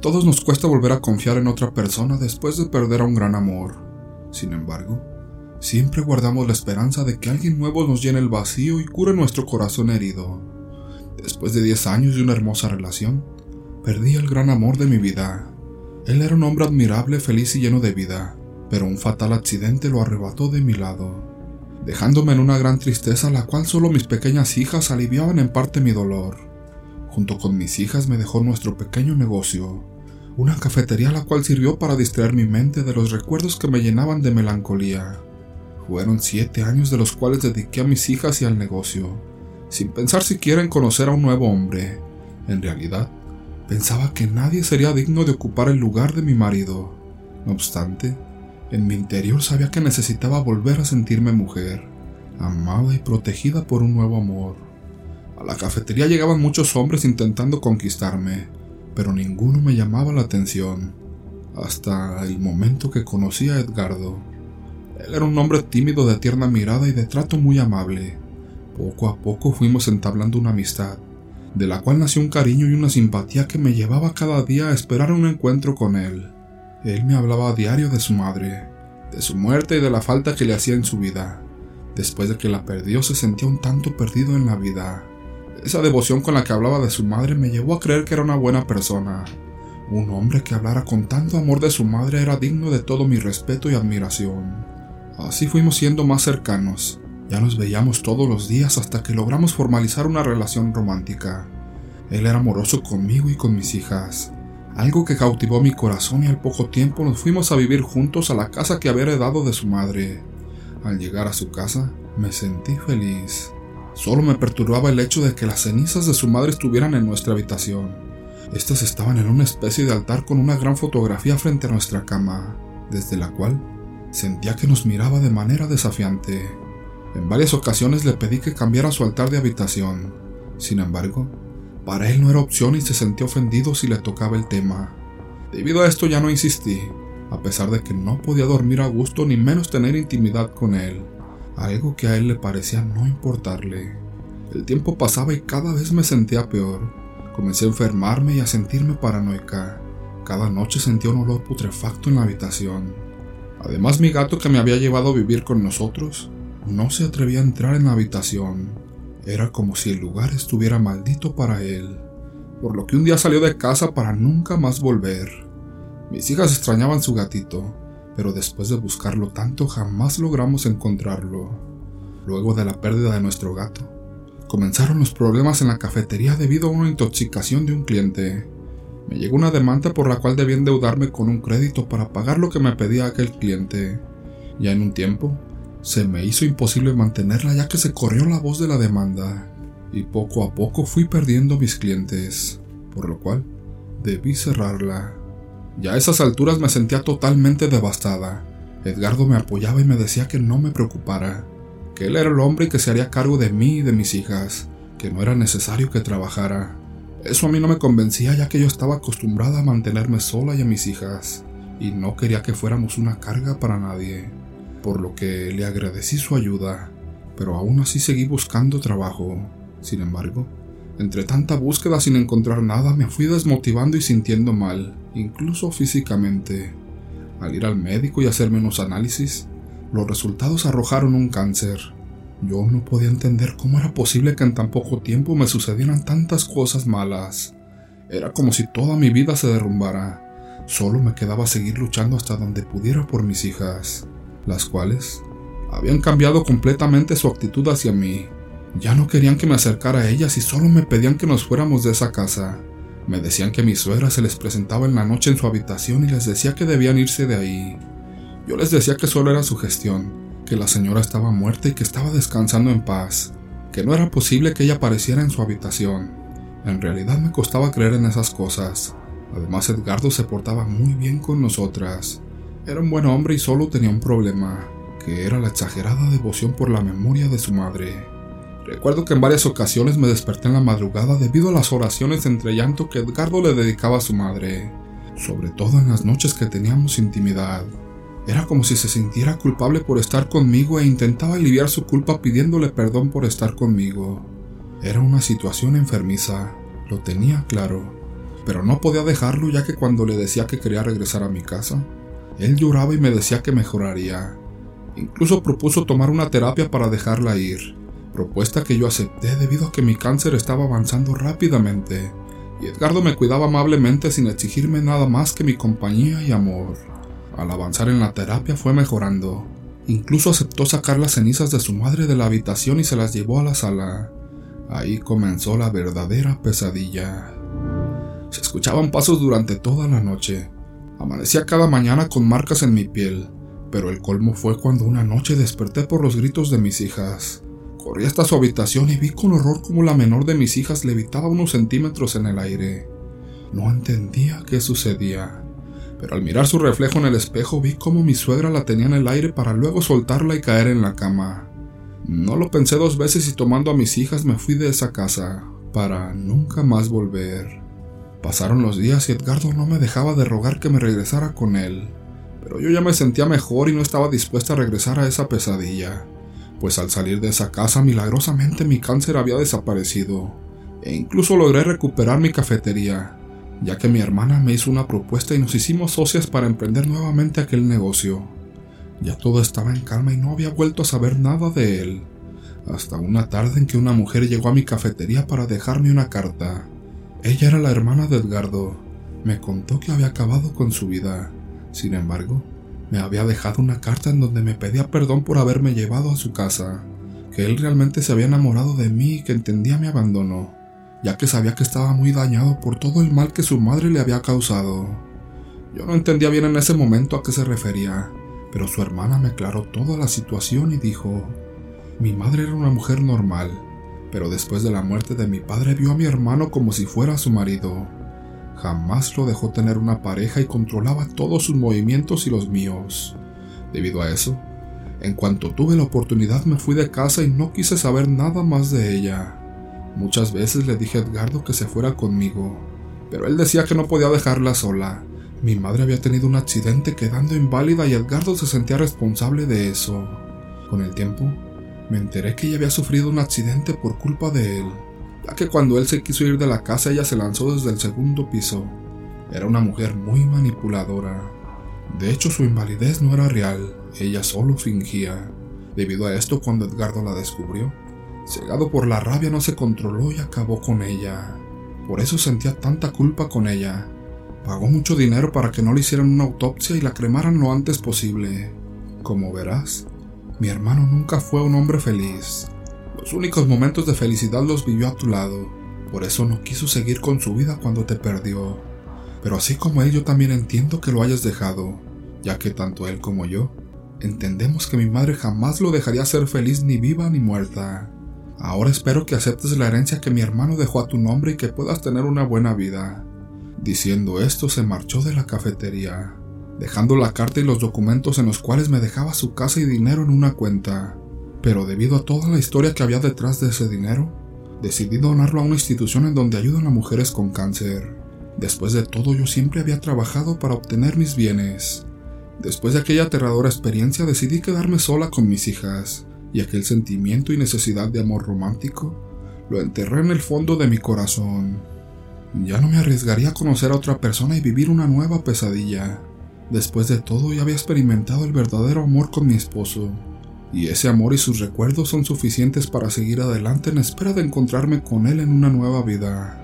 Todos nos cuesta volver a confiar en otra persona después de perder a un gran amor. Sin embargo, siempre guardamos la esperanza de que alguien nuevo nos llene el vacío y cure nuestro corazón herido. Después de 10 años de una hermosa relación, perdí el gran amor de mi vida. Él era un hombre admirable, feliz y lleno de vida, pero un fatal accidente lo arrebató de mi lado, dejándome en una gran tristeza la cual solo mis pequeñas hijas aliviaban en parte mi dolor. Junto con mis hijas me dejó nuestro pequeño negocio, una cafetería la cual sirvió para distraer mi mente de los recuerdos que me llenaban de melancolía. Fueron siete años de los cuales dediqué a mis hijas y al negocio, sin pensar siquiera en conocer a un nuevo hombre. En realidad, Pensaba que nadie sería digno de ocupar el lugar de mi marido. No obstante, en mi interior sabía que necesitaba volver a sentirme mujer, amada y protegida por un nuevo amor. A la cafetería llegaban muchos hombres intentando conquistarme, pero ninguno me llamaba la atención, hasta el momento que conocí a Edgardo. Él era un hombre tímido de tierna mirada y de trato muy amable. Poco a poco fuimos entablando una amistad, de la cual nació un cariño y una simpatía que me llevaba cada día a esperar un encuentro con él. Él me hablaba a diario de su madre, de su muerte y de la falta que le hacía en su vida. Después de que la perdió se sentía un tanto perdido en la vida. Esa devoción con la que hablaba de su madre me llevó a creer que era una buena persona. Un hombre que hablara con tanto amor de su madre era digno de todo mi respeto y admiración. Así fuimos siendo más cercanos, ya nos veíamos todos los días hasta que logramos formalizar una relación romántica. Él era amoroso conmigo y con mis hijas, algo que cautivó mi corazón y al poco tiempo nos fuimos a vivir juntos a la casa que había heredado de su madre. Al llegar a su casa, me sentí feliz. Solo me perturbaba el hecho de que las cenizas de su madre estuvieran en nuestra habitación. Estas estaban en una especie de altar con una gran fotografía frente a nuestra cama, desde la cual sentía que nos miraba de manera desafiante. En varias ocasiones le pedí que cambiara su altar de habitación. Sin embargo, para él no era opción y se sentía ofendido si le tocaba el tema. Debido a esto ya no insistí, a pesar de que no podía dormir a gusto ni menos tener intimidad con él, algo que a él le parecía no importarle. El tiempo pasaba y cada vez me sentía peor. Comencé a enfermarme y a sentirme paranoica. Cada noche sentía un olor putrefacto en la habitación. Además mi gato que me había llevado a vivir con nosotros no se atrevía a entrar en la habitación. Era como si el lugar estuviera maldito para él, por lo que un día salió de casa para nunca más volver. Mis hijas extrañaban su gatito, pero después de buscarlo tanto jamás logramos encontrarlo. Luego de la pérdida de nuestro gato, comenzaron los problemas en la cafetería debido a una intoxicación de un cliente. Me llegó una demanda por la cual debía endeudarme con un crédito para pagar lo que me pedía aquel cliente. Ya en un tiempo, se me hizo imposible mantenerla ya que se corrió la voz de la demanda y poco a poco fui perdiendo mis clientes, por lo cual debí cerrarla. Ya a esas alturas me sentía totalmente devastada. Edgardo me apoyaba y me decía que no me preocupara, que él era el hombre y que se haría cargo de mí y de mis hijas, que no era necesario que trabajara. Eso a mí no me convencía ya que yo estaba acostumbrada a mantenerme sola y a mis hijas, y no quería que fuéramos una carga para nadie por lo que le agradecí su ayuda, pero aún así seguí buscando trabajo. Sin embargo, entre tanta búsqueda sin encontrar nada me fui desmotivando y sintiendo mal, incluso físicamente. Al ir al médico y hacerme unos análisis, los resultados arrojaron un cáncer. Yo no podía entender cómo era posible que en tan poco tiempo me sucedieran tantas cosas malas. Era como si toda mi vida se derrumbara. Solo me quedaba seguir luchando hasta donde pudiera por mis hijas las cuales habían cambiado completamente su actitud hacia mí. Ya no querían que me acercara a ellas y solo me pedían que nos fuéramos de esa casa. Me decían que mi suegra se les presentaba en la noche en su habitación y les decía que debían irse de ahí. Yo les decía que solo era su gestión, que la señora estaba muerta y que estaba descansando en paz, que no era posible que ella apareciera en su habitación. En realidad me costaba creer en esas cosas. Además Edgardo se portaba muy bien con nosotras. Era un buen hombre y solo tenía un problema, que era la exagerada devoción por la memoria de su madre. Recuerdo que en varias ocasiones me desperté en la madrugada debido a las oraciones entre llanto que Edgardo le dedicaba a su madre, sobre todo en las noches que teníamos intimidad. Era como si se sintiera culpable por estar conmigo e intentaba aliviar su culpa pidiéndole perdón por estar conmigo. Era una situación enfermiza, lo tenía claro, pero no podía dejarlo ya que cuando le decía que quería regresar a mi casa, él lloraba y me decía que mejoraría. Incluso propuso tomar una terapia para dejarla ir, propuesta que yo acepté debido a que mi cáncer estaba avanzando rápidamente, y Edgardo me cuidaba amablemente sin exigirme nada más que mi compañía y amor. Al avanzar en la terapia fue mejorando. Incluso aceptó sacar las cenizas de su madre de la habitación y se las llevó a la sala. Ahí comenzó la verdadera pesadilla. Se escuchaban pasos durante toda la noche. Amanecía cada mañana con marcas en mi piel, pero el colmo fue cuando una noche desperté por los gritos de mis hijas. Corrí hasta su habitación y vi con horror cómo la menor de mis hijas levitaba unos centímetros en el aire. No entendía qué sucedía, pero al mirar su reflejo en el espejo vi cómo mi suegra la tenía en el aire para luego soltarla y caer en la cama. No lo pensé dos veces y tomando a mis hijas me fui de esa casa, para nunca más volver. Pasaron los días y Edgardo no me dejaba de rogar que me regresara con él, pero yo ya me sentía mejor y no estaba dispuesta a regresar a esa pesadilla, pues al salir de esa casa milagrosamente mi cáncer había desaparecido, e incluso logré recuperar mi cafetería, ya que mi hermana me hizo una propuesta y nos hicimos socias para emprender nuevamente aquel negocio. Ya todo estaba en calma y no había vuelto a saber nada de él, hasta una tarde en que una mujer llegó a mi cafetería para dejarme una carta. Ella era la hermana de Edgardo. Me contó que había acabado con su vida. Sin embargo, me había dejado una carta en donde me pedía perdón por haberme llevado a su casa, que él realmente se había enamorado de mí y que entendía mi abandono, ya que sabía que estaba muy dañado por todo el mal que su madre le había causado. Yo no entendía bien en ese momento a qué se refería, pero su hermana me aclaró toda la situación y dijo, mi madre era una mujer normal, pero después de la muerte de mi padre vio a mi hermano como si fuera su marido. Jamás lo dejó tener una pareja y controlaba todos sus movimientos y los míos. Debido a eso, en cuanto tuve la oportunidad me fui de casa y no quise saber nada más de ella. Muchas veces le dije a Edgardo que se fuera conmigo, pero él decía que no podía dejarla sola. Mi madre había tenido un accidente quedando inválida y Edgardo se sentía responsable de eso. Con el tiempo, me enteré que ella había sufrido un accidente por culpa de él, ya que cuando él se quiso ir de la casa ella se lanzó desde el segundo piso. Era una mujer muy manipuladora. De hecho, su invalidez no era real, ella solo fingía. Debido a esto, cuando Edgardo la descubrió, cegado por la rabia no se controló y acabó con ella. Por eso sentía tanta culpa con ella. Pagó mucho dinero para que no le hicieran una autopsia y la cremaran lo antes posible. Como verás, mi hermano nunca fue un hombre feliz. Los únicos momentos de felicidad los vivió a tu lado. Por eso no quiso seguir con su vida cuando te perdió. Pero así como él, yo también entiendo que lo hayas dejado, ya que tanto él como yo entendemos que mi madre jamás lo dejaría ser feliz ni viva ni muerta. Ahora espero que aceptes la herencia que mi hermano dejó a tu nombre y que puedas tener una buena vida. Diciendo esto, se marchó de la cafetería dejando la carta y los documentos en los cuales me dejaba su casa y dinero en una cuenta. Pero debido a toda la historia que había detrás de ese dinero, decidí donarlo a una institución en donde ayudan a mujeres con cáncer. Después de todo yo siempre había trabajado para obtener mis bienes. Después de aquella aterradora experiencia decidí quedarme sola con mis hijas, y aquel sentimiento y necesidad de amor romántico lo enterré en el fondo de mi corazón. Ya no me arriesgaría a conocer a otra persona y vivir una nueva pesadilla. Después de todo, ya había experimentado el verdadero amor con mi esposo, y ese amor y sus recuerdos son suficientes para seguir adelante en espera de encontrarme con él en una nueva vida.